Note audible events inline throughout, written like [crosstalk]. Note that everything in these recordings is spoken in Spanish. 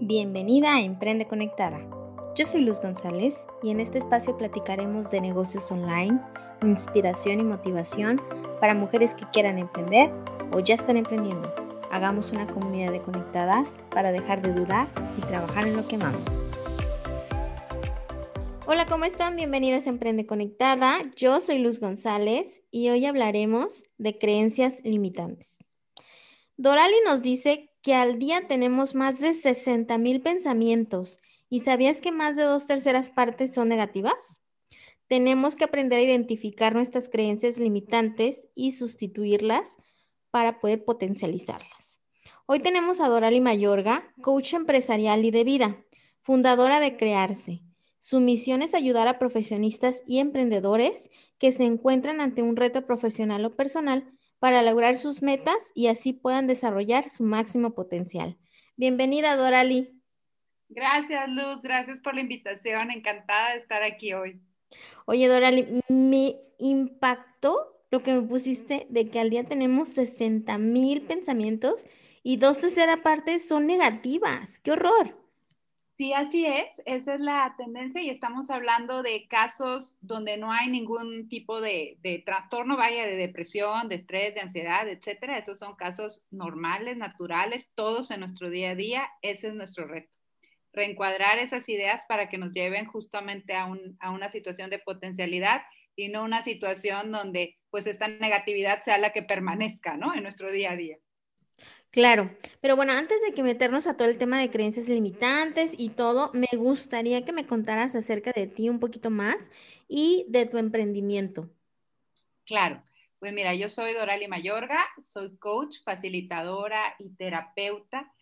Bienvenida a Emprende Conectada. Yo soy Luz González y en este espacio platicaremos de negocios online, inspiración y motivación para mujeres que quieran emprender o ya están emprendiendo. Hagamos una comunidad de conectadas para dejar de dudar y trabajar en lo que amamos. Hola, ¿cómo están? Bienvenidas a Emprende Conectada. Yo soy Luz González y hoy hablaremos de creencias limitantes. Dorali nos dice que al día tenemos más de 60 mil pensamientos. ¿Y sabías que más de dos terceras partes son negativas? Tenemos que aprender a identificar nuestras creencias limitantes y sustituirlas para poder potencializarlas. Hoy tenemos a Dorali Mayorga, coach empresarial y de vida, fundadora de Crearse. Su misión es ayudar a profesionistas y emprendedores que se encuentran ante un reto profesional o personal para lograr sus metas y así puedan desarrollar su máximo potencial. Bienvenida, Dorali. Gracias, Luz. Gracias por la invitación. Encantada de estar aquí hoy. Oye, Dorali, me impactó lo que me pusiste de que al día tenemos 60 mil pensamientos y dos terceras partes son negativas. ¡Qué horror! Sí, así es, esa es la tendencia y estamos hablando de casos donde no hay ningún tipo de, trastorno, vaya, de depresión, de estrés, de ansiedad, etcétera. Esos son casos normales, naturales, todos en nuestro día a día. Ese es nuestro reto. Reencuadrar esas ideas para que nos lleven justamente a, a una situación de potencialidad y no una situación donde pues esta negatividad sea la que permanezca, ¿no? En nuestro día a día. Claro, pero bueno, antes de que meternos a todo el tema de creencias limitantes y todo, me gustaría que me contaras acerca de ti un poquito más y de tu emprendimiento. Claro, pues mira, yo soy Dorali Mayorga, soy coach, facilitadora y terapeuta.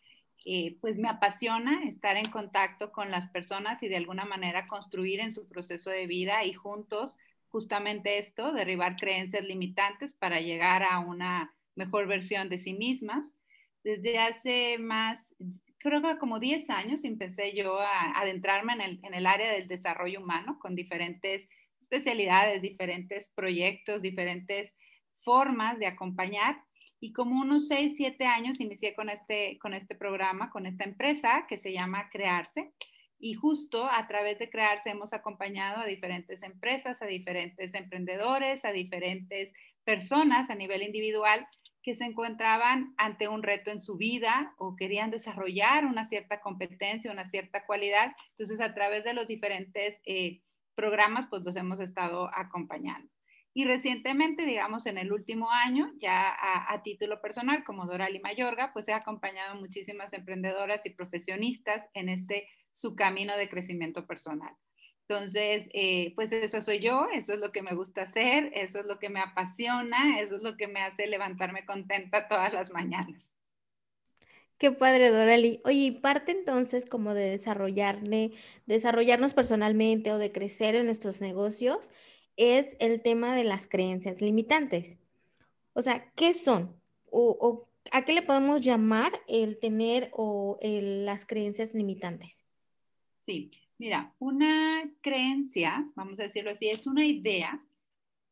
Pues me apasiona estar en contacto con las personas y de alguna manera construir en su proceso de vida y juntos justamente esto, derribar creencias limitantes para llegar a una mejor versión de sí mismas desde hace más, creo que como 10 años empecé yo a adentrarme en el, en el área del desarrollo humano con diferentes especialidades, diferentes proyectos, diferentes formas de acompañar. Y como unos 6, 7 años inicié con este, con este programa, con esta empresa que se llama Crearse. Y justo a través de Crearse hemos acompañado a diferentes empresas, a diferentes emprendedores, a diferentes personas a nivel individual que se encontraban ante un reto en su vida o querían desarrollar una cierta competencia, una cierta cualidad. Entonces, a través de los diferentes eh, programas, pues los hemos estado acompañando. Y recientemente, digamos, en el último año, ya a, título personal, como Dorali Mayorga, pues he acompañado a muchísimas emprendedoras y profesionistas en este su camino de crecimiento personal. Entonces, eh, pues eso soy yo, eso es lo que me gusta hacer, eso es lo que me apasiona, eso es lo que me hace levantarme contenta todas las mañanas. Qué padre, Dorali. Oye, y parte entonces como de desarrollarle, desarrollarnos personalmente o de crecer en nuestros negocios es el tema de las creencias limitantes. O sea, ¿qué son? ¿O, a qué le podemos llamar el tener o las creencias limitantes? Sí, Mira, una creencia, vamos a decirlo así, es una idea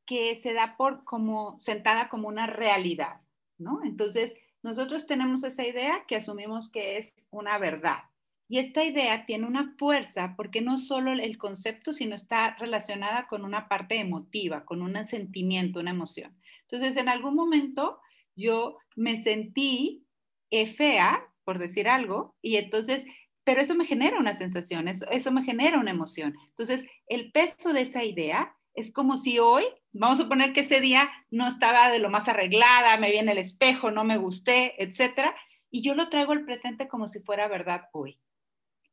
que se da por como sentada como una realidad, ¿no? Entonces, nosotros tenemos esa idea que asumimos que es una verdad. Y esta idea tiene una fuerza porque no solo el concepto, sino está relacionada con una parte emotiva, con un sentimiento, una emoción. Entonces, en algún momento yo me sentí fea, por decir algo, y entonces pero eso me genera una sensación, eso, eso me genera una emoción. Entonces, el peso de esa idea es como si hoy, vamos a suponer que ese día no estaba de lo más arreglada, me vi en el espejo, no me gusté, etcétera, y yo lo traigo al presente como si fuera verdad hoy.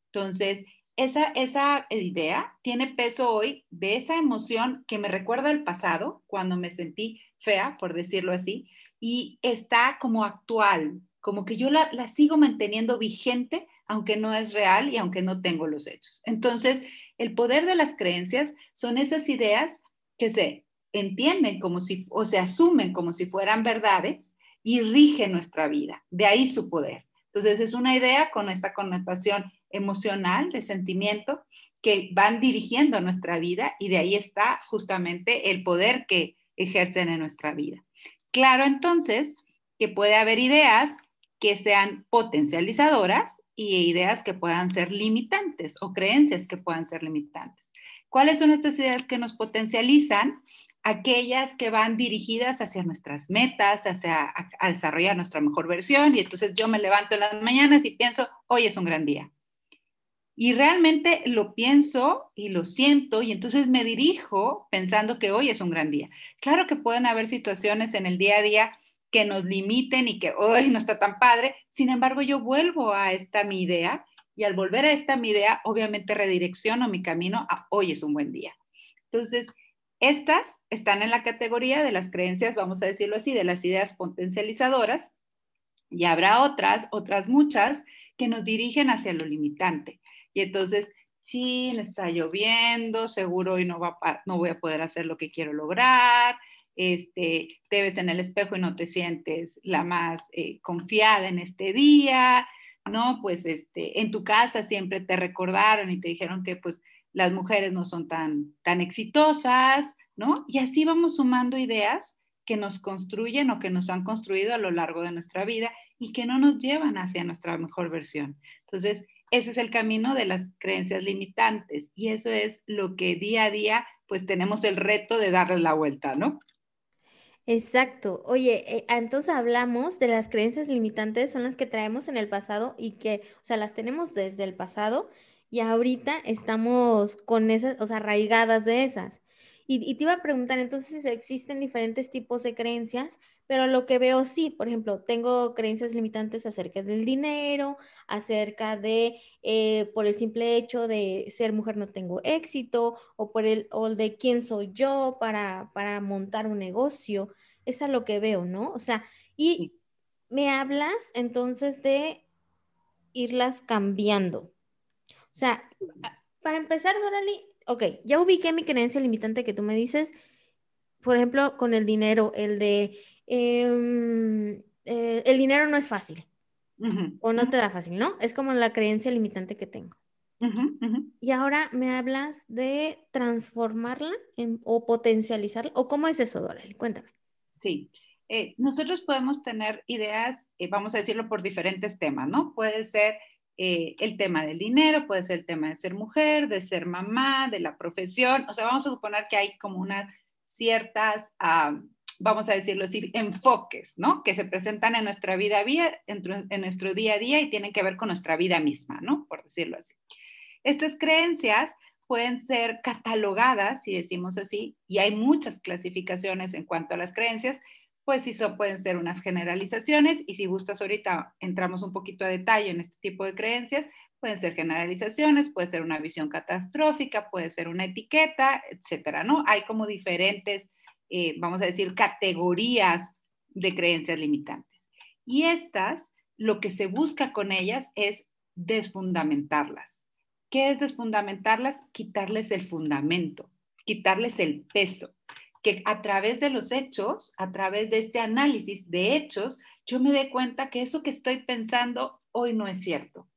Entonces, esa, esa idea tiene peso hoy de esa emoción que me recuerda el pasado, cuando me sentí fea, por decirlo así, y está como actual, como que yo la, la sigo manteniendo vigente aunque no es real y aunque no tengo los hechos. Entonces, el poder de las creencias son esas ideas que se entienden como si, o se asumen como si fueran verdades y rigen nuestra vida. De ahí su poder. Entonces, es una idea con esta connotación emocional, de sentimiento, que van dirigiendo nuestra vida y de ahí está justamente el poder que ejercen en nuestra vida. Claro, entonces, que puede haber ideas que sean potencializadoras y ideas que puedan ser limitantes o creencias que puedan ser limitantes. ¿Cuáles son estas ideas que nos potencializan? Aquellas que van dirigidas hacia nuestras metas, hacia a, desarrollar nuestra mejor versión. Y entonces yo me levanto en las mañanas y pienso, hoy es un gran día. Y realmente lo pienso y lo siento y entonces me dirijo pensando que hoy es un gran día. Claro que pueden haber situaciones en el día a día que nos limiten y que hoy no está tan padre. Sin embargo, yo vuelvo a esta mi idea y al volver a esta mi idea, obviamente redirecciono mi camino a hoy es un buen día. Entonces, estas están en la categoría de las creencias, vamos a decirlo así, de las ideas potencializadoras. Y habrá otras, otras muchas, que nos dirigen hacia lo limitante. Y entonces, sí, está lloviendo, seguro hoy no, va no voy a poder hacer lo que quiero lograr, este, te ves en el espejo y no te sientes la más eh, confiada en este día, ¿no? Pues este, en tu casa siempre te recordaron y te dijeron que pues las mujeres no son tan, tan exitosas, ¿no? Y así vamos sumando ideas que nos construyen o que nos han construido a lo largo de nuestra vida y que no nos llevan hacia nuestra mejor versión. Entonces, ese es el camino de las creencias limitantes y eso es lo que día a día pues tenemos el reto de darle la vuelta, ¿no? Exacto. Oye, eh, entonces hablamos de las creencias limitantes, son las que traemos en el pasado y que, o sea, las tenemos desde el pasado y ahorita estamos con esas, o sea, arraigadas de esas. Y, te iba a preguntar, entonces existen diferentes tipos de creencias, pero lo que veo sí, por ejemplo, tengo creencias limitantes acerca del dinero, acerca de, eh, por el simple hecho de ser mujer no tengo éxito, o por el, o de quién soy yo para, para montar un negocio. Es a lo que veo, ¿no? O sea, y me hablas entonces de irlas cambiando. O sea, para empezar, Dorali, ok, ya ubiqué mi creencia limitante que tú me dices, por ejemplo, con el dinero, el de, em, eh, el dinero no es fácil o no te da fácil, ¿no? Es como la creencia limitante que tengo. Y ahora me hablas de transformarla o potencializarla, o cómo es eso, Dorel, cuéntame. Sí, eh, nosotros podemos tener ideas, eh, vamos a decirlo por diferentes temas, ¿no? Puede ser eh, el tema del dinero, puede ser el tema de ser mujer, de ser mamá, de la profesión. O sea, vamos a suponer que hay como unas ciertas, vamos a decirlo así, enfoques, ¿no? Que se presentan en nuestra vida, en, en nuestro día a día y tienen que ver con nuestra vida misma, ¿no? Por decirlo así. Estas creencias pueden ser catalogadas, si decimos así, y hay muchas clasificaciones en cuanto a las creencias, pues sí pueden ser unas generalizaciones y si gustas ahorita entramos un poquito a detalle en este tipo de creencias, pueden ser generalizaciones, puede ser una visión catastrófica, puede ser una etiqueta, etcétera, ¿no? Hay como diferentes, eh, vamos a decir, categorías de creencias limitantes. Y estas, lo que se busca con ellas es desfundamentarlas. ¿Qué es desfundamentarlas? Quitarles el fundamento, quitarles el peso que a través de los hechos, a través de este análisis de hechos, yo me dé cuenta que eso que estoy pensando hoy no es cierto,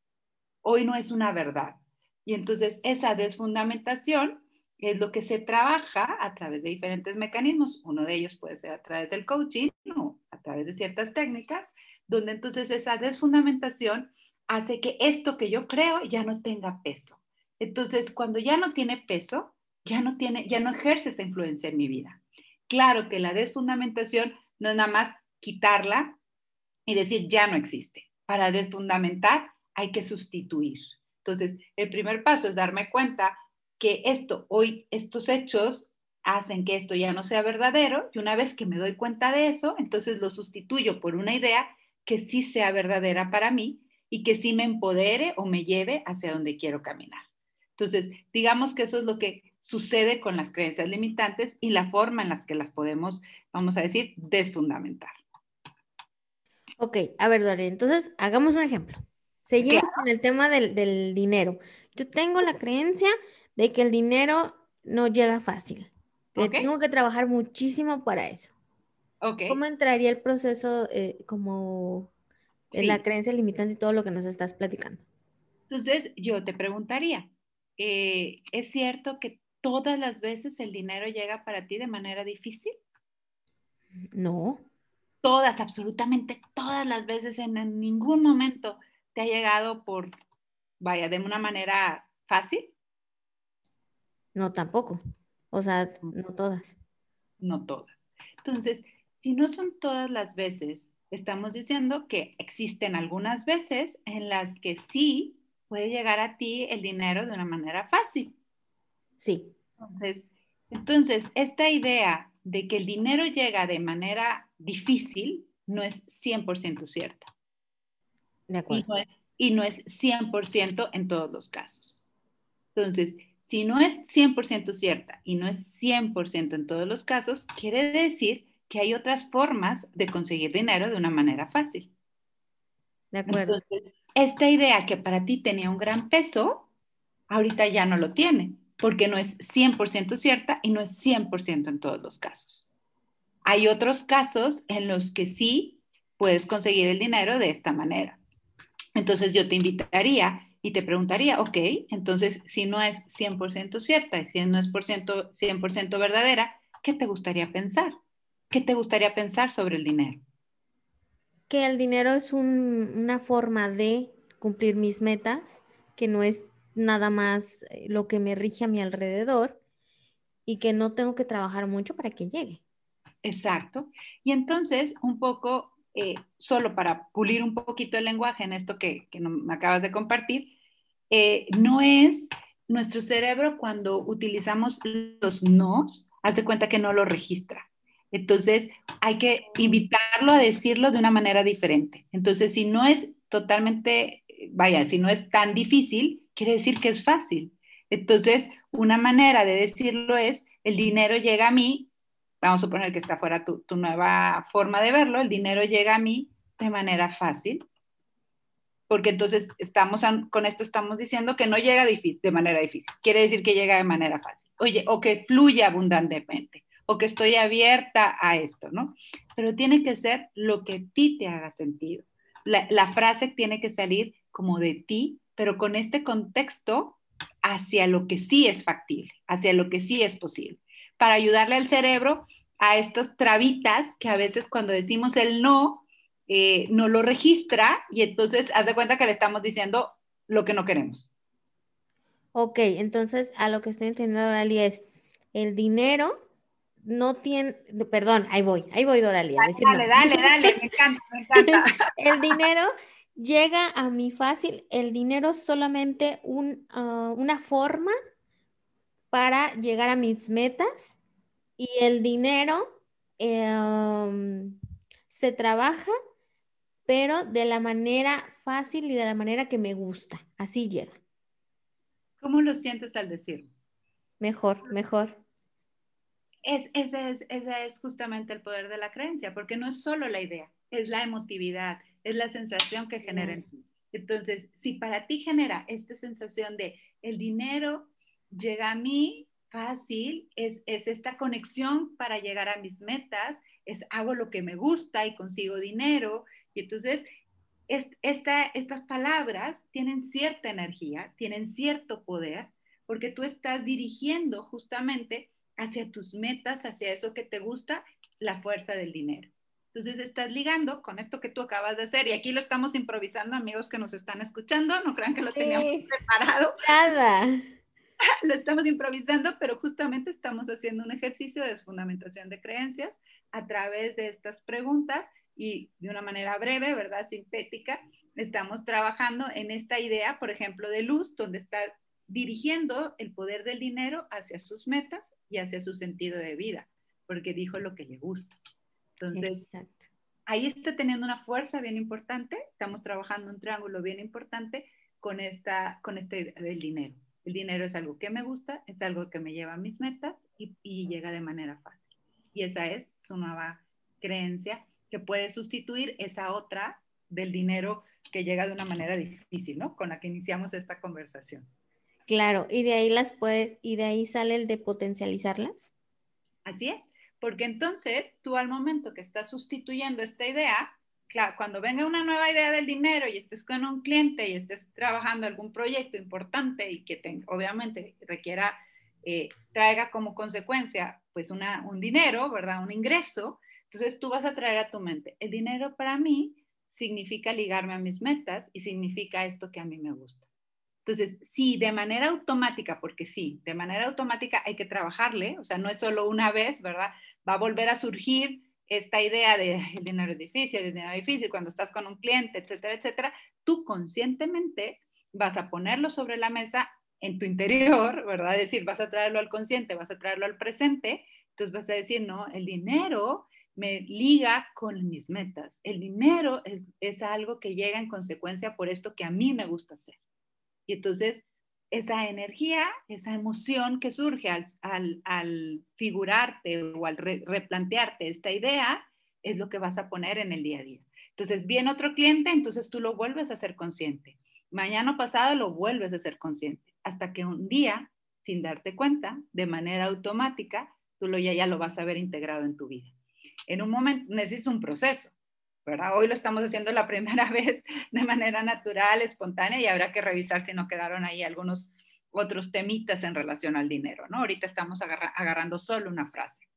hoy no es una verdad. Y entonces esa desfundamentación es lo que se trabaja a través de diferentes mecanismos. Uno de ellos puede ser a través del coaching o a través de ciertas técnicas, donde entonces esa desfundamentación hace que esto que yo creo ya no tenga peso. Entonces, cuando ya no tiene peso, ya no tiene, ya no ejerce esa influencia en mi vida. Claro que la desfundamentación no es nada más quitarla y decir ya no existe. Para desfundamentar hay que sustituir. Entonces, el primer paso es darme cuenta que esto, hoy, estos hechos hacen que esto ya no sea verdadero y una vez que me doy cuenta de eso, entonces lo sustituyo por una idea que sí sea verdadera para mí y que sí me empodere o me lleve hacia donde quiero caminar. Entonces, digamos que eso es lo que sucede con las creencias limitantes y la forma en la que las podemos, vamos a decir, desfundamentar. Ok, a ver, Dori, entonces hagamos un ejemplo. Seguimos con el tema del, dinero. Yo tengo la creencia de que el dinero no llega fácil, que tengo que trabajar muchísimo para eso. Okay. ¿Cómo entraría el proceso eh, como la creencia limitante y todo lo que nos estás platicando? Entonces, yo te preguntaría, eh, ¿es cierto que todas las veces el dinero llega para ti de manera difícil? No. Todas, absolutamente todas las veces, en, ningún momento te ha llegado por, vaya, de una manera fácil? No, tampoco. O sea, no todas. No todas. Entonces, si no son todas las veces, estamos diciendo que existen algunas veces en las que sí puede llegar a ti el dinero de una manera fácil. Sí. Entonces, entonces, esta idea de que el dinero llega de manera difícil no es 100% cierta. De acuerdo. Y no, es, 100% en todos los casos. Entonces, si no es 100% cierta y no es 100% en todos los casos, quiere decir que hay otras formas de conseguir dinero de una manera fácil. De acuerdo. Entonces, esta idea que para ti tenía un gran peso, ahorita ya no lo tiene, porque no es 100% cierta y no es 100% en todos los casos. Hay otros casos en los que sí puedes conseguir el dinero de esta manera. Entonces yo te invitaría y te preguntaría, ok, entonces si no es 100% cierta y si no es por ciento, 100% verdadera, ¿qué te gustaría pensar? ¿Qué te gustaría pensar sobre el dinero? Que el dinero es una forma de cumplir mis metas, que no es nada más eh, lo que me rige a mi alrededor y que no tengo que trabajar mucho para que llegue. Exacto. Y entonces, un poco, eh, solo para pulir un poquito el lenguaje en esto que, me acabas de compartir, eh, no es nuestro cerebro cuando utilizamos los nos, hace cuenta que no lo registra. Entonces, hay que invitarlo a decirlo de una manera diferente. Entonces, si no es totalmente, vaya, si no es tan difícil, quiere decir que es fácil. Entonces, una manera de decirlo es, el dinero llega a mí, vamos a suponer que está fuera tu, nueva forma de verlo, el dinero llega a mí de manera fácil, porque entonces estamos, con esto estamos diciendo que no llega de manera difícil, quiere decir que llega de manera fácil. Oye, o que fluye abundantemente, o que estoy abierta a esto, ¿no? Pero tiene que ser lo que a ti te haga sentido. la frase tiene que salir como de ti pero con este contexto hacia lo que sí es factible, hacia lo que sí es posible, para ayudarle al cerebro a estos trabitas que a veces cuando decimos el no, eh, no lo registra y entonces haz de cuenta que le estamos diciendo lo que no queremos. Ok, entonces a lo que estoy entendiendo, Dorali, es el dinero no tiene, perdón, ahí voy, ahí voy, Dorali. dale, dale, dale, me encanta, me encanta. [laughs] el dinero llega a mí fácil. El dinero es solamente ah, una forma para llegar a mis metas y el dinero em, se trabaja, pero de la manera fácil y de la manera que me gusta. Así llega. ¿Cómo lo sientes al decirlo? Mejor, mejor. Es, ese, es, ese es justamente el poder de la creencia, porque no es solo la idea, es la emotividad, es la sensación que genera en ti. Entonces, si para ti genera esta sensación de el dinero llega a mí fácil, es, esta conexión para llegar a mis metas, es hago lo que me gusta y consigo dinero. Y entonces, estas palabras tienen cierta energía, tienen cierto poder, porque tú estás dirigiendo justamente hacia tus metas, hacia eso que te gusta, la fuerza del dinero. Entonces estás ligando con esto que tú acabas de hacer y aquí lo estamos improvisando, amigos que nos están escuchando, no crean que lo teníamos preparado. [laughs] Nada. [laughs] Lo estamos improvisando, pero justamente estamos haciendo un ejercicio de fundamentación de creencias a través de estas preguntas y de una manera breve, ¿verdad? Sintética, estamos trabajando en esta idea, por ejemplo, de luz, donde está dirigiendo el poder del dinero hacia sus metas y hacia su sentido de vida, porque dijo lo que le gusta. Entonces, ahí está teniendo una fuerza bien importante, estamos trabajando un triángulo bien importante con, esta, con este del dinero. El dinero es algo que me gusta, es algo que me lleva a mis metas y, y llega de manera fácil. Y esa es su nueva creencia que puede sustituir esa otra del dinero que llega de una manera difícil, ¿no? Con la que iniciamos esta conversación. Claro, y de ahí las puedes, y de ahí sale el de potencializarlas. Así es porque entonces tú al momento que estás sustituyendo esta idea, claro, cuando venga una nueva idea del dinero y estés con un cliente y estés trabajando algún proyecto importante y que obviamente requiera, eh, traiga como consecuencia pues una, un dinero, ¿verdad? Un ingreso, entonces tú vas a traer a tu mente, el dinero para mí significa ligarme a mis metas y significa esto que a mí me gusta. Entonces, sí, de manera automática, porque sí, de manera automática hay que trabajarle, o sea, no es solo una vez, ¿verdad? Va a volver a surgir esta idea de el dinero es difícil, el dinero es difícil, cuando estás con un cliente, etcétera, etcétera, tú conscientemente vas a ponerlo sobre la mesa en tu interior, ¿verdad? Es decir, vas a traerlo al consciente, vas a traerlo al presente, entonces vas a decir, no, el dinero me liga con mis metas. El dinero es, algo que llega en consecuencia por esto que a mí me gusta hacer. Y entonces, esa energía, esa emoción que surge al, figurarte o al replantearte esta idea, es lo que vas a poner en el día a día. Entonces, viene otro cliente, entonces tú lo vuelves a ser consciente. Mañana pasado lo vuelves a ser consciente. Hasta que un día, sin darte cuenta, de manera automática, tú lo, ya, ya lo vas a ver integrado en tu vida en un momento necesita un proceso, ¿verdad? Hoy lo estamos haciendo la [laughs] primera vez de manera natural, espontánea y habrá que revisar si no quedaron ahí algunos otros temitas en relación al dinero, ¿no? Ahorita estamos agarrando solo una frase.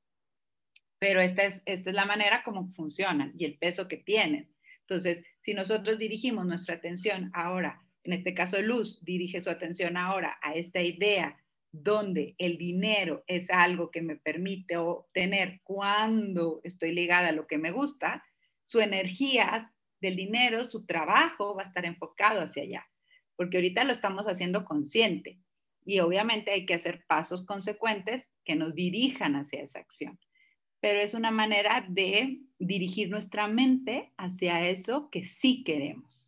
Pero esta es, esta es la manera como funcionan y el peso que tienen. Entonces, si nosotros dirigimos nuestra atención ahora, en este caso Luz dirige su atención ahora a esta idea donde el dinero es algo que me permite obtener cuando estoy ligada a lo que me gusta, su energía del dinero, su trabajo va a estar enfocado hacia allá, porque ahorita lo estamos haciendo consciente y obviamente hay que hacer pasos consecuentes que nos dirijan hacia esa acción, pero es una manera de dirigir nuestra mente hacia eso que sí queremos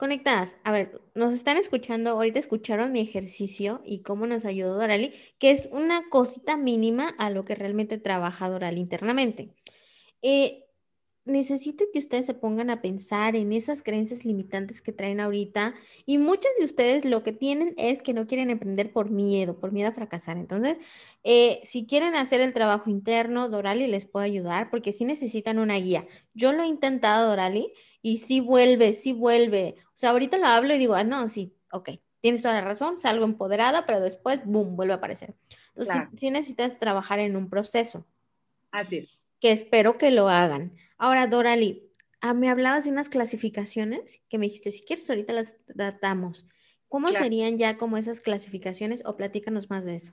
conectadas. A ver, nos están escuchando, ahorita escucharon mi ejercicio y cómo nos ayudó Dorali, que es una cosita mínima a lo que realmente trabaja Dorali internamente. Eh, necesito que ustedes se pongan a pensar en esas creencias limitantes que traen ahorita y muchos de ustedes lo que tienen es que no quieren emprender por miedo, por miedo a fracasar. Entonces, eh, si quieren hacer el trabajo interno, Dorali les puede ayudar porque sí necesitan una guía. Yo lo he intentado, Dorali, y sí vuelve, sí vuelve. O sea, ahorita lo hablo y digo, ah, no, sí, ok, tienes toda la razón, salgo empoderada, pero después, boom, vuelve a aparecer. Entonces, sí necesitas trabajar en un proceso. Así es. Que espero que lo hagan. Ahora, Dorali, ah, me hablabas de unas clasificaciones que me dijiste, si quieres, ahorita las tratamos. ¿Cómo serían ya como esas clasificaciones o platícanos más de eso?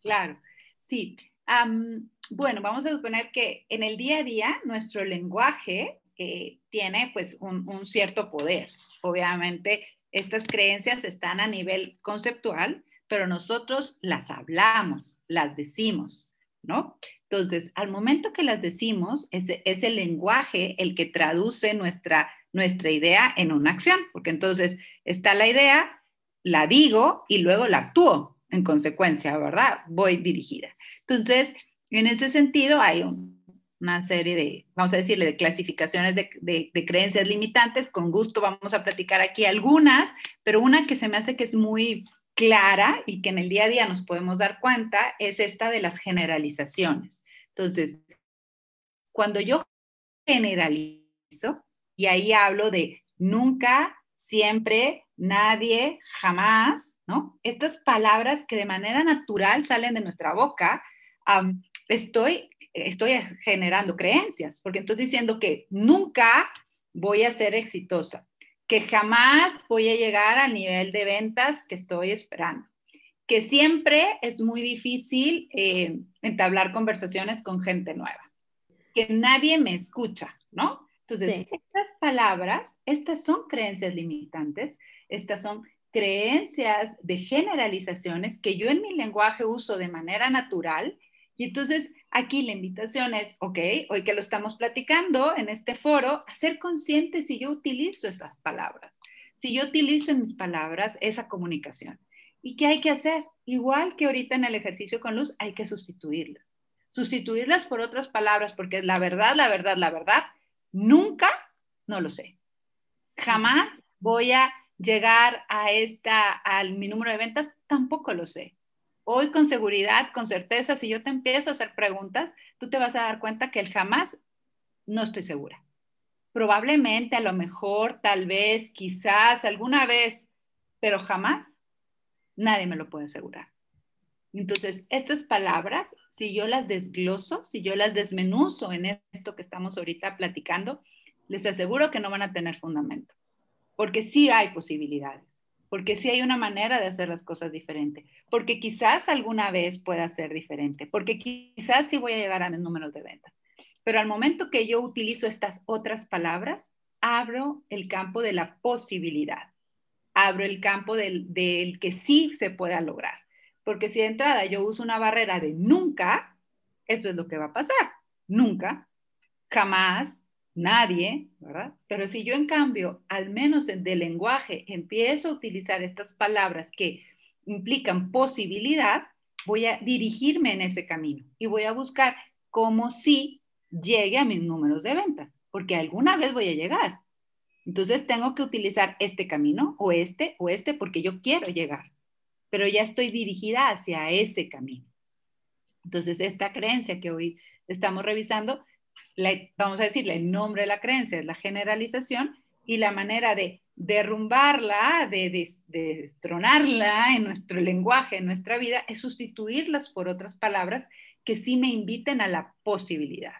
Claro, sí. bueno, vamos a suponer que en el día a día nuestro lenguaje eh, tiene pues un, un cierto poder. Obviamente, estas creencias están a nivel conceptual, pero nosotros las hablamos, las decimos, ¿no? Entonces, al momento que las decimos, es, el lenguaje el que traduce nuestra, nuestra idea en una acción, porque entonces está la idea, la digo y luego la actúo en consecuencia, ¿verdad? Voy dirigida. Entonces, en ese sentido, hay una serie de, vamos a decirle, de clasificaciones de, de, creencias limitantes. Con gusto vamos a platicar aquí algunas, pero una que se me hace que es muy clara y que en el día a día nos podemos dar cuenta es esta de las generalizaciones. Entonces, cuando yo generalizo, y ahí hablo de nunca, siempre, nadie, jamás, ¿no? Estas palabras que de manera natural salen de nuestra boca, estoy, estoy generando creencias, porque estoy diciendo que nunca voy a ser exitosa, que jamás voy a llegar al nivel de ventas que estoy esperando, que siempre es muy difícil eh, entablar conversaciones con gente nueva, que nadie me escucha, ¿no? Entonces, estas palabras, estas son creencias limitantes, estas son creencias de generalizaciones que yo en mi lenguaje uso de manera natural. Y entonces aquí la invitación es, ok, hoy que lo estamos platicando en este foro, a ser consciente si yo utilizo esas palabras, si yo utilizo en mis palabras esa comunicación. ¿Y qué hay que hacer? Igual que ahorita en el ejercicio con luz, hay que sustituirlas. Sustituirlas por otras palabras, porque la verdad, la verdad, la verdad, nunca, no lo sé. Jamás voy a llegar a esta, al mi número de ventas, tampoco lo sé. Hoy con seguridad, con certeza, si yo te empiezo a hacer preguntas, tú te vas a dar cuenta que el jamás no estoy segura. Probablemente, a lo mejor, tal vez, quizás, alguna vez, pero jamás, nadie me lo puede asegurar. Entonces, estas palabras, si yo las desgloso, si yo las desmenuzo en esto que estamos ahorita platicando, les aseguro que no van a tener fundamento, porque sí hay posibilidades, porque sí hay una manera de hacer las cosas diferente, porque quizás alguna vez pueda ser diferente, porque quizás sí voy a llegar a mis números de ventas. Pero al momento que yo utilizo estas otras palabras, abro el campo de la posibilidad, abro el campo del, del que sí se pueda lograr. Porque si de entrada yo uso una barrera de nunca, eso es lo que va a pasar. Nunca, jamás, nadie, ¿verdad? Pero si yo en cambio, al menos en del lenguaje, empiezo a utilizar estas palabras que implican posibilidad, voy a dirigirme en ese camino y voy a buscar cómo sí llegue a mis números de venta, porque alguna vez voy a llegar. Entonces tengo que utilizar este camino o este o este porque yo quiero llegar, pero ya estoy dirigida hacia ese camino. Entonces esta creencia que hoy estamos revisando vamos a decirle, el nombre de la creencia es la generalización y la manera de derrumbarla, de, destronarla en nuestro lenguaje, en nuestra vida, es sustituirlas por otras palabras que sí me inviten a la posibilidad.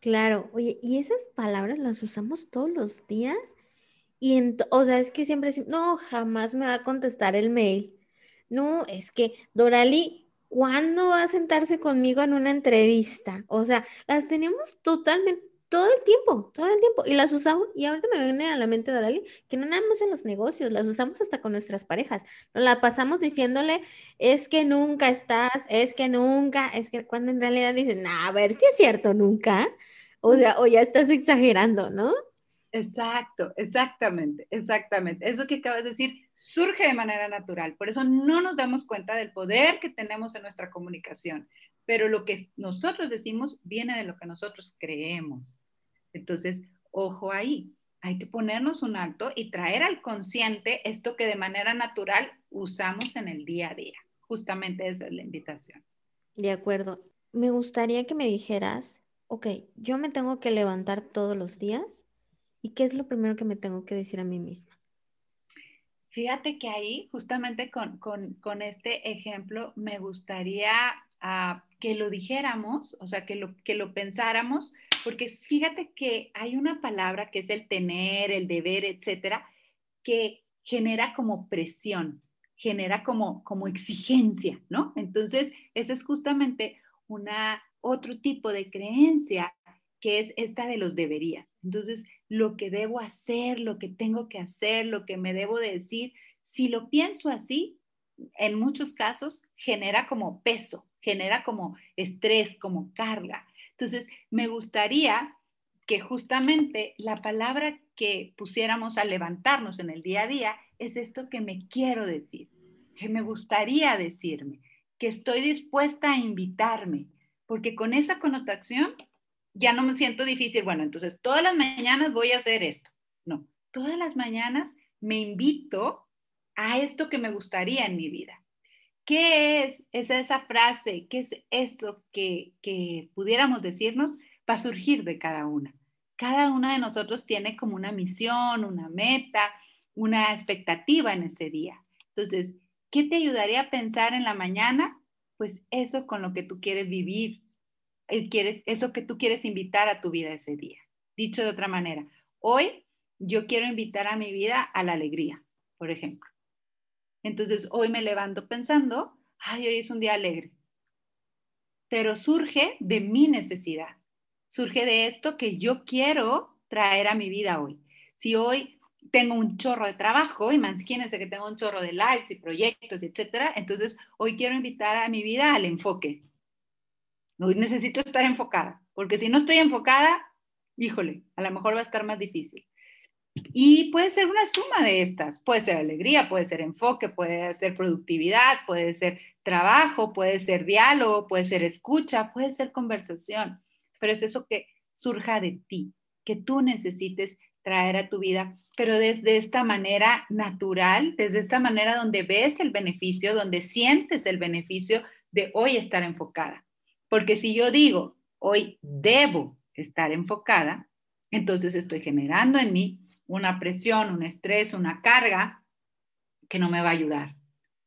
Claro, oye, y esas palabras las usamos todos los días y, en, o sea, es que siempre no, jamás me va a contestar el mail. No, es que Dorali ¿cuándo va a sentarse conmigo en una entrevista? O sea, las tenemos totalmente todo el tiempo, todo el tiempo, y las usamos, y ahorita me viene a la mente Dorali, que no nada más en los negocios, las usamos hasta con nuestras parejas, nos la pasamos diciéndole, es que nunca estás, es que nunca, es que cuando en realidad dicen, a ver, si es cierto, nunca, o sea, o ya estás exagerando, ¿no? Exacto, exactamente, exactamente. Eso que acabas de decir surge de manera natural. Por eso no nos damos cuenta del poder que tenemos en nuestra comunicación. Pero lo que nosotros decimos viene de lo que nosotros creemos. Entonces, ojo ahí. Hay que ponernos un alto y traer al consciente esto que de manera natural usamos en el día a día. Justamente esa es la invitación. De acuerdo. Me gustaría que me dijeras, ok, yo me tengo que levantar todos los días ¿Y qué es lo primero que me tengo que decir a mí misma? Fíjate que ahí, justamente con, este ejemplo, me gustaría ah, que lo dijéramos, o sea, que lo, que lo pensáramos, porque fíjate que hay una palabra que es el tener, el deber, etcétera, que genera como presión, genera como, como exigencia, ¿no? Entonces, ese es justamente una, otro tipo de creencia que es esta de los deberías. Entonces, lo que debo hacer, lo que tengo que hacer, lo que me debo decir, si lo pienso así, en muchos casos genera como peso, genera como estrés, como carga. Entonces, me gustaría que justamente la palabra que pusiéramos a levantarnos en el día a día es esto que me quiero decir, que me gustaría decirme, que estoy dispuesta a invitarme, porque con esa connotación ya no me siento difícil, bueno, entonces todas las mañanas voy a hacer esto. No, todas las mañanas me invito a esto que me gustaría en mi vida. ¿Qué es, esa frase? ¿Qué es esto que, que pudiéramos decirnos? Va a surgir de cada una. Cada una de nosotros tiene como una misión, una meta, una expectativa en ese día. Entonces, ¿qué te ayudaría a pensar en la mañana? Pues eso con lo que tú quieres vivir, quieres, eso que tú quieres invitar a tu vida ese día. Dicho de otra manera, hoy yo quiero invitar a mi vida a la alegría, por ejemplo. Entonces, hoy me levanto pensando, ay, hoy es un día alegre. Pero surge de mi necesidad, surge de esto que yo quiero traer a mi vida hoy. Si hoy tengo un chorro de trabajo, imagínense que tengo un chorro de lives y proyectos, etcétera, entonces hoy quiero invitar a mi vida al enfoque, necesito estar enfocada, porque si no estoy enfocada, híjole, a lo mejor va a estar más difícil. Y puede ser una suma de estas, puede ser alegría, puede ser enfoque, puede ser productividad, puede ser trabajo, puede ser diálogo, puede ser escucha, puede ser conversación, pero es eso que surja de ti, que tú necesites traer a tu vida, pero desde esta manera natural, desde esta manera donde ves el beneficio, donde sientes el beneficio de hoy estar enfocada. Porque si yo digo, hoy debo estar enfocada, entonces estoy generando en mí una presión, un estrés, una carga que no me va a ayudar.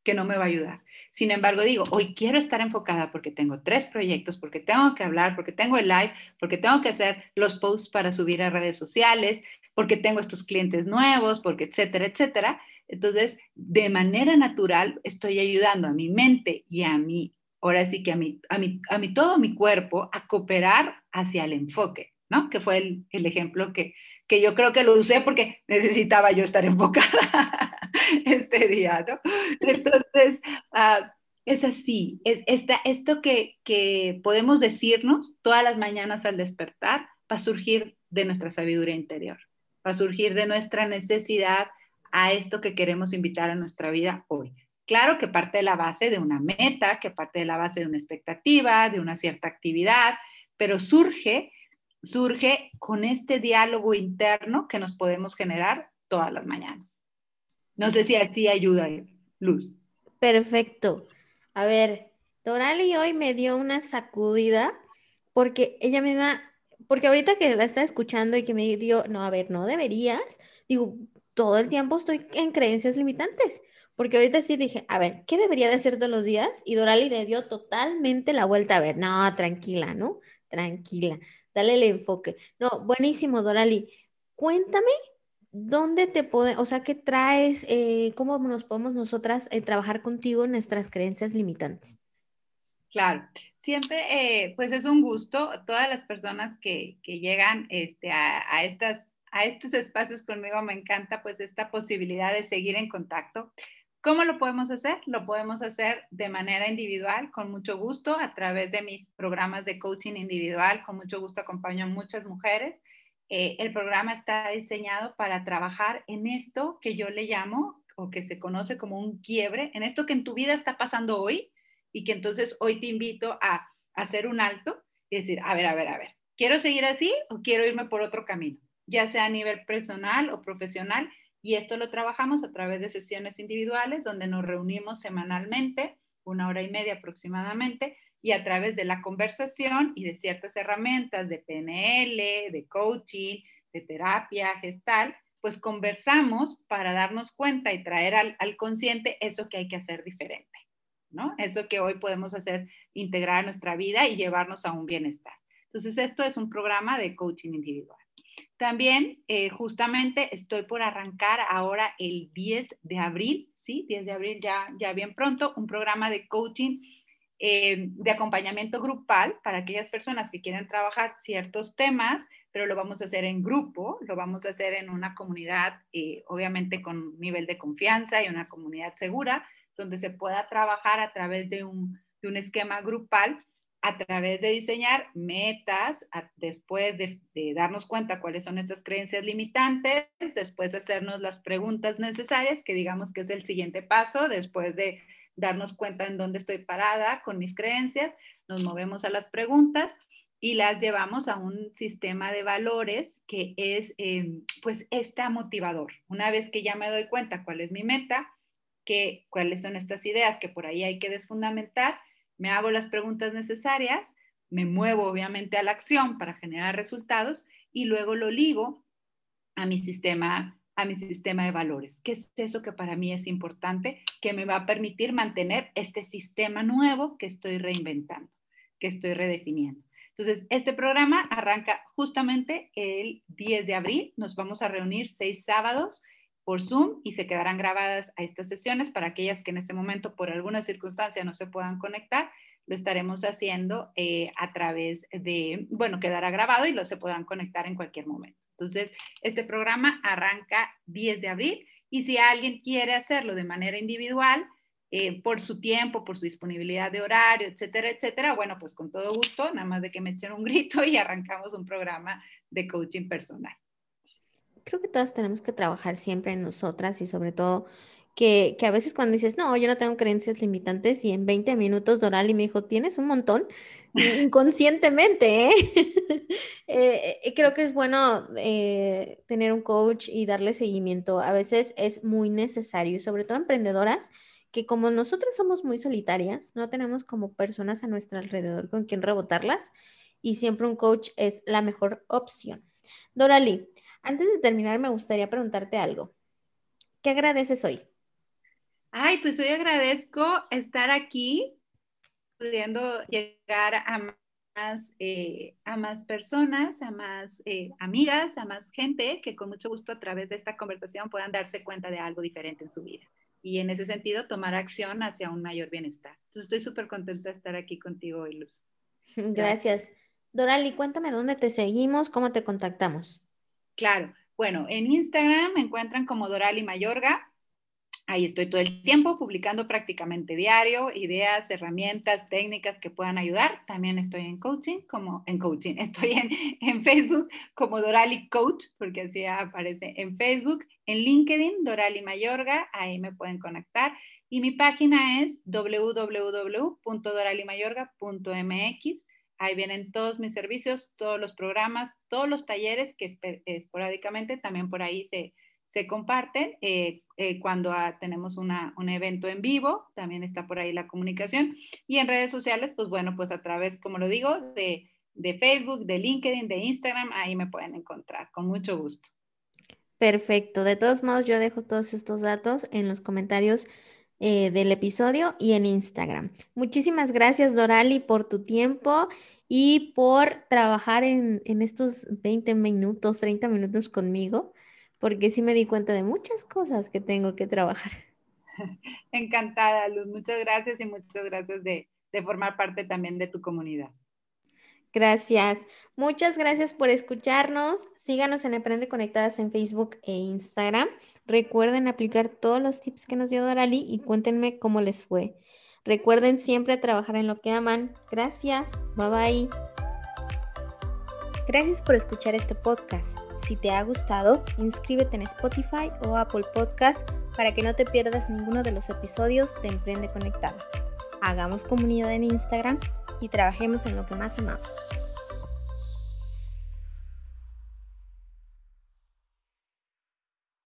que no me va a ayudar. Sin embargo, digo, hoy quiero estar enfocada porque tengo tres proyectos, porque tengo que hablar, porque tengo el live, porque tengo que hacer los posts para subir a redes sociales, porque tengo estos clientes nuevos, porque etcétera, etcétera. Entonces, de manera natural, estoy ayudando a mi mente y a mi, ahora sí que a mi, a mi, a mi todo mi cuerpo a cooperar hacia el enfoque, ¿no? Que fue el, ejemplo que, que yo creo que lo usé porque necesitaba yo estar enfocada [laughs] este día, ¿no? Entonces, uh, es así, es esta, esto que, que podemos decirnos todas las mañanas al despertar va a surgir de nuestra sabiduría interior, va a surgir de nuestra necesidad a esto que queremos invitar a nuestra vida hoy. Claro que parte de la base de una meta, que parte de la base de una expectativa, de una cierta actividad, pero surge surge con este diálogo interno que nos podemos generar todas las mañanas. No sé si así ayuda, Luz. Perfecto. A ver, Dorali hoy me dio una sacudida porque ella da, porque ahorita que la está escuchando y que me dio, no, a ver, no deberías, digo, todo el tiempo estoy en creencias limitantes, porque ahorita sí dije, a ver, ¿qué debería de hacer todos los días? Y Dorali le dio totalmente la vuelta, a ver, no, tranquila, ¿no? Tranquila dale el enfoque. No, buenísimo, Dorali. Cuéntame dónde te puede, o sea, qué traes, eh, cómo nos podemos nosotras eh, trabajar contigo en nuestras creencias limitantes. Claro, siempre, eh, pues es un gusto. Todas las personas que, llegan este, a, a, estas, a estos espacios conmigo, me encanta pues esta posibilidad de seguir en contacto. ¿Cómo lo podemos hacer? Lo podemos hacer de manera individual, con mucho gusto, a través de mis programas de coaching individual. Con mucho gusto acompaño a muchas mujeres. Eh, el programa está diseñado para trabajar en esto que yo le llamo o que se conoce como un quiebre, en esto que en tu vida está pasando hoy y que entonces hoy te invito a hacer un alto y decir, a ver, a ver, a ver, ¿quiero seguir así o quiero irme por otro camino? Ya sea a nivel personal o profesional y esto lo trabajamos a través de sesiones individuales donde nos reunimos semanalmente, una hora y media aproximadamente, y a través de la conversación y de ciertas herramientas de PNL, de coaching, de terapia gestal, pues conversamos para darnos cuenta y traer al, al, consciente eso que hay que hacer diferente, ¿no? Eso que hoy podemos hacer, integrar a nuestra vida y llevarnos a un bienestar. Entonces, esto es un programa de coaching individual. También, eh, justamente, estoy por arrancar ahora el 10 de abril, ¿sí? 10 de abril ya, ya bien pronto, un programa de coaching, eh, de acompañamiento grupal para aquellas personas que quieren trabajar ciertos temas, pero lo vamos a hacer en grupo, lo vamos a hacer en una comunidad, eh, obviamente con nivel de confianza y una comunidad segura, donde se pueda trabajar a través de un esquema grupal a través de diseñar metas, después de, darnos cuenta cuáles son estas creencias limitantes, después de hacernos las preguntas necesarias, que digamos que es el siguiente paso, después de darnos cuenta en dónde estoy parada con mis creencias, nos movemos a las preguntas y las llevamos a un sistema de valores que es em, pues esta motivador. Una vez que ya me doy cuenta cuál es mi meta, que, cuáles son estas ideas que por ahí hay que desfundamentar, me hago las preguntas necesarias, me muevo obviamente a la acción para generar resultados y luego lo ligo a mi sistema a mi sistema de valores. ¿Qué es eso que para mí es importante? Que me va a permitir mantener este sistema nuevo que estoy reinventando, que estoy redefiniendo. Entonces, este programa arranca justamente el 10 de abril. Nos vamos a reunir seis sábados por Zoom y se quedarán grabadas a estas sesiones para aquellas que en este momento por alguna circunstancia no se puedan conectar. Lo estaremos haciendo eh, a través de, bueno, quedará grabado y lo se podrán conectar en cualquier momento. Entonces, este programa arranca 10 de abril y si alguien quiere hacerlo de manera individual, eh, por su tiempo, por su disponibilidad de horario, etcétera, etcétera, bueno, pues con todo gusto, nada más de que me echen un [laughs] grito y arrancamos un programa de coaching personal creo que todas tenemos que trabajar siempre en nosotras y sobre todo que, a veces cuando dices, no, yo no tengo creencias limitantes y en 20 minutos Dorali me dijo, tienes un montón, inconscientemente, ¿eh? [laughs] Eh, ¿eh? creo que es bueno eh, tener un coach y darle seguimiento. A veces es muy necesario sobre todo emprendedoras que como nosotras somos muy solitarias, no tenemos como personas a nuestro alrededor con quien rebotarlas y siempre un coach es la mejor opción. Dorali, antes de terminar, me gustaría preguntarte algo. ¿Qué agradeces hoy? Ay, pues hoy agradezco estar aquí, pudiendo llegar a más, eh, a más personas, a más eh, amigas, a más gente que con mucho gusto a través de esta conversación puedan darse cuenta de algo diferente en su vida. Y en ese sentido, tomar acción hacia un mayor bienestar. Entonces, estoy súper contenta de estar aquí contigo hoy, Luz. [laughs] Gracias. Dorali, cuéntame dónde te seguimos, cómo te contactamos. Claro. Bueno, en Instagram me encuentran como Dorali Mayorga. Ahí estoy todo el tiempo publicando prácticamente diario ideas, herramientas, técnicas que puedan ayudar. También estoy en coaching, como en coaching, [laughs] estoy en, en Facebook como Dorali Coach, porque así aparece en Facebook, en LinkedIn, Dorali Mayorga, ahí me pueden conectar. Y mi página es www.doralimayorga.mx. Ahí vienen todos mis servicios, todos los programas, todos los talleres que esporádicamente también por ahí se, se comparten. Eh, eh, cuando ah, tenemos una, un evento en vivo, también está por ahí la comunicación. Y en redes sociales, pues bueno, pues a través, como lo digo, de, de Facebook, de LinkedIn, de Instagram, ahí me pueden encontrar, con mucho gusto. Perfecto. De todos modos, yo dejo todos estos datos en los comentarios eh, del episodio y en Instagram. Muchísimas gracias, Dorali, por tu tiempo y por trabajar en, en estos 20 minutos, 30 minutos conmigo, porque sí me di cuenta de muchas cosas que tengo que trabajar. [laughs] Encantada, Luz. Muchas gracias y muchas gracias de, de formar parte también de tu comunidad. Gracias. Muchas gracias por escucharnos. Síganos en Emprende Conectadas en Facebook e Instagram. Recuerden aplicar todos los tips que nos dio Dorali y cuéntenme cómo les fue. Recuerden siempre trabajar en lo que aman. Gracias. Bye bye. Gracias por escuchar este podcast. Si te ha gustado, inscríbete en Spotify o Apple Podcast para que no te pierdas ninguno de los episodios de Emprende Conectada. Hagamos comunidad en Instagram y trabajemos en lo que más amamos.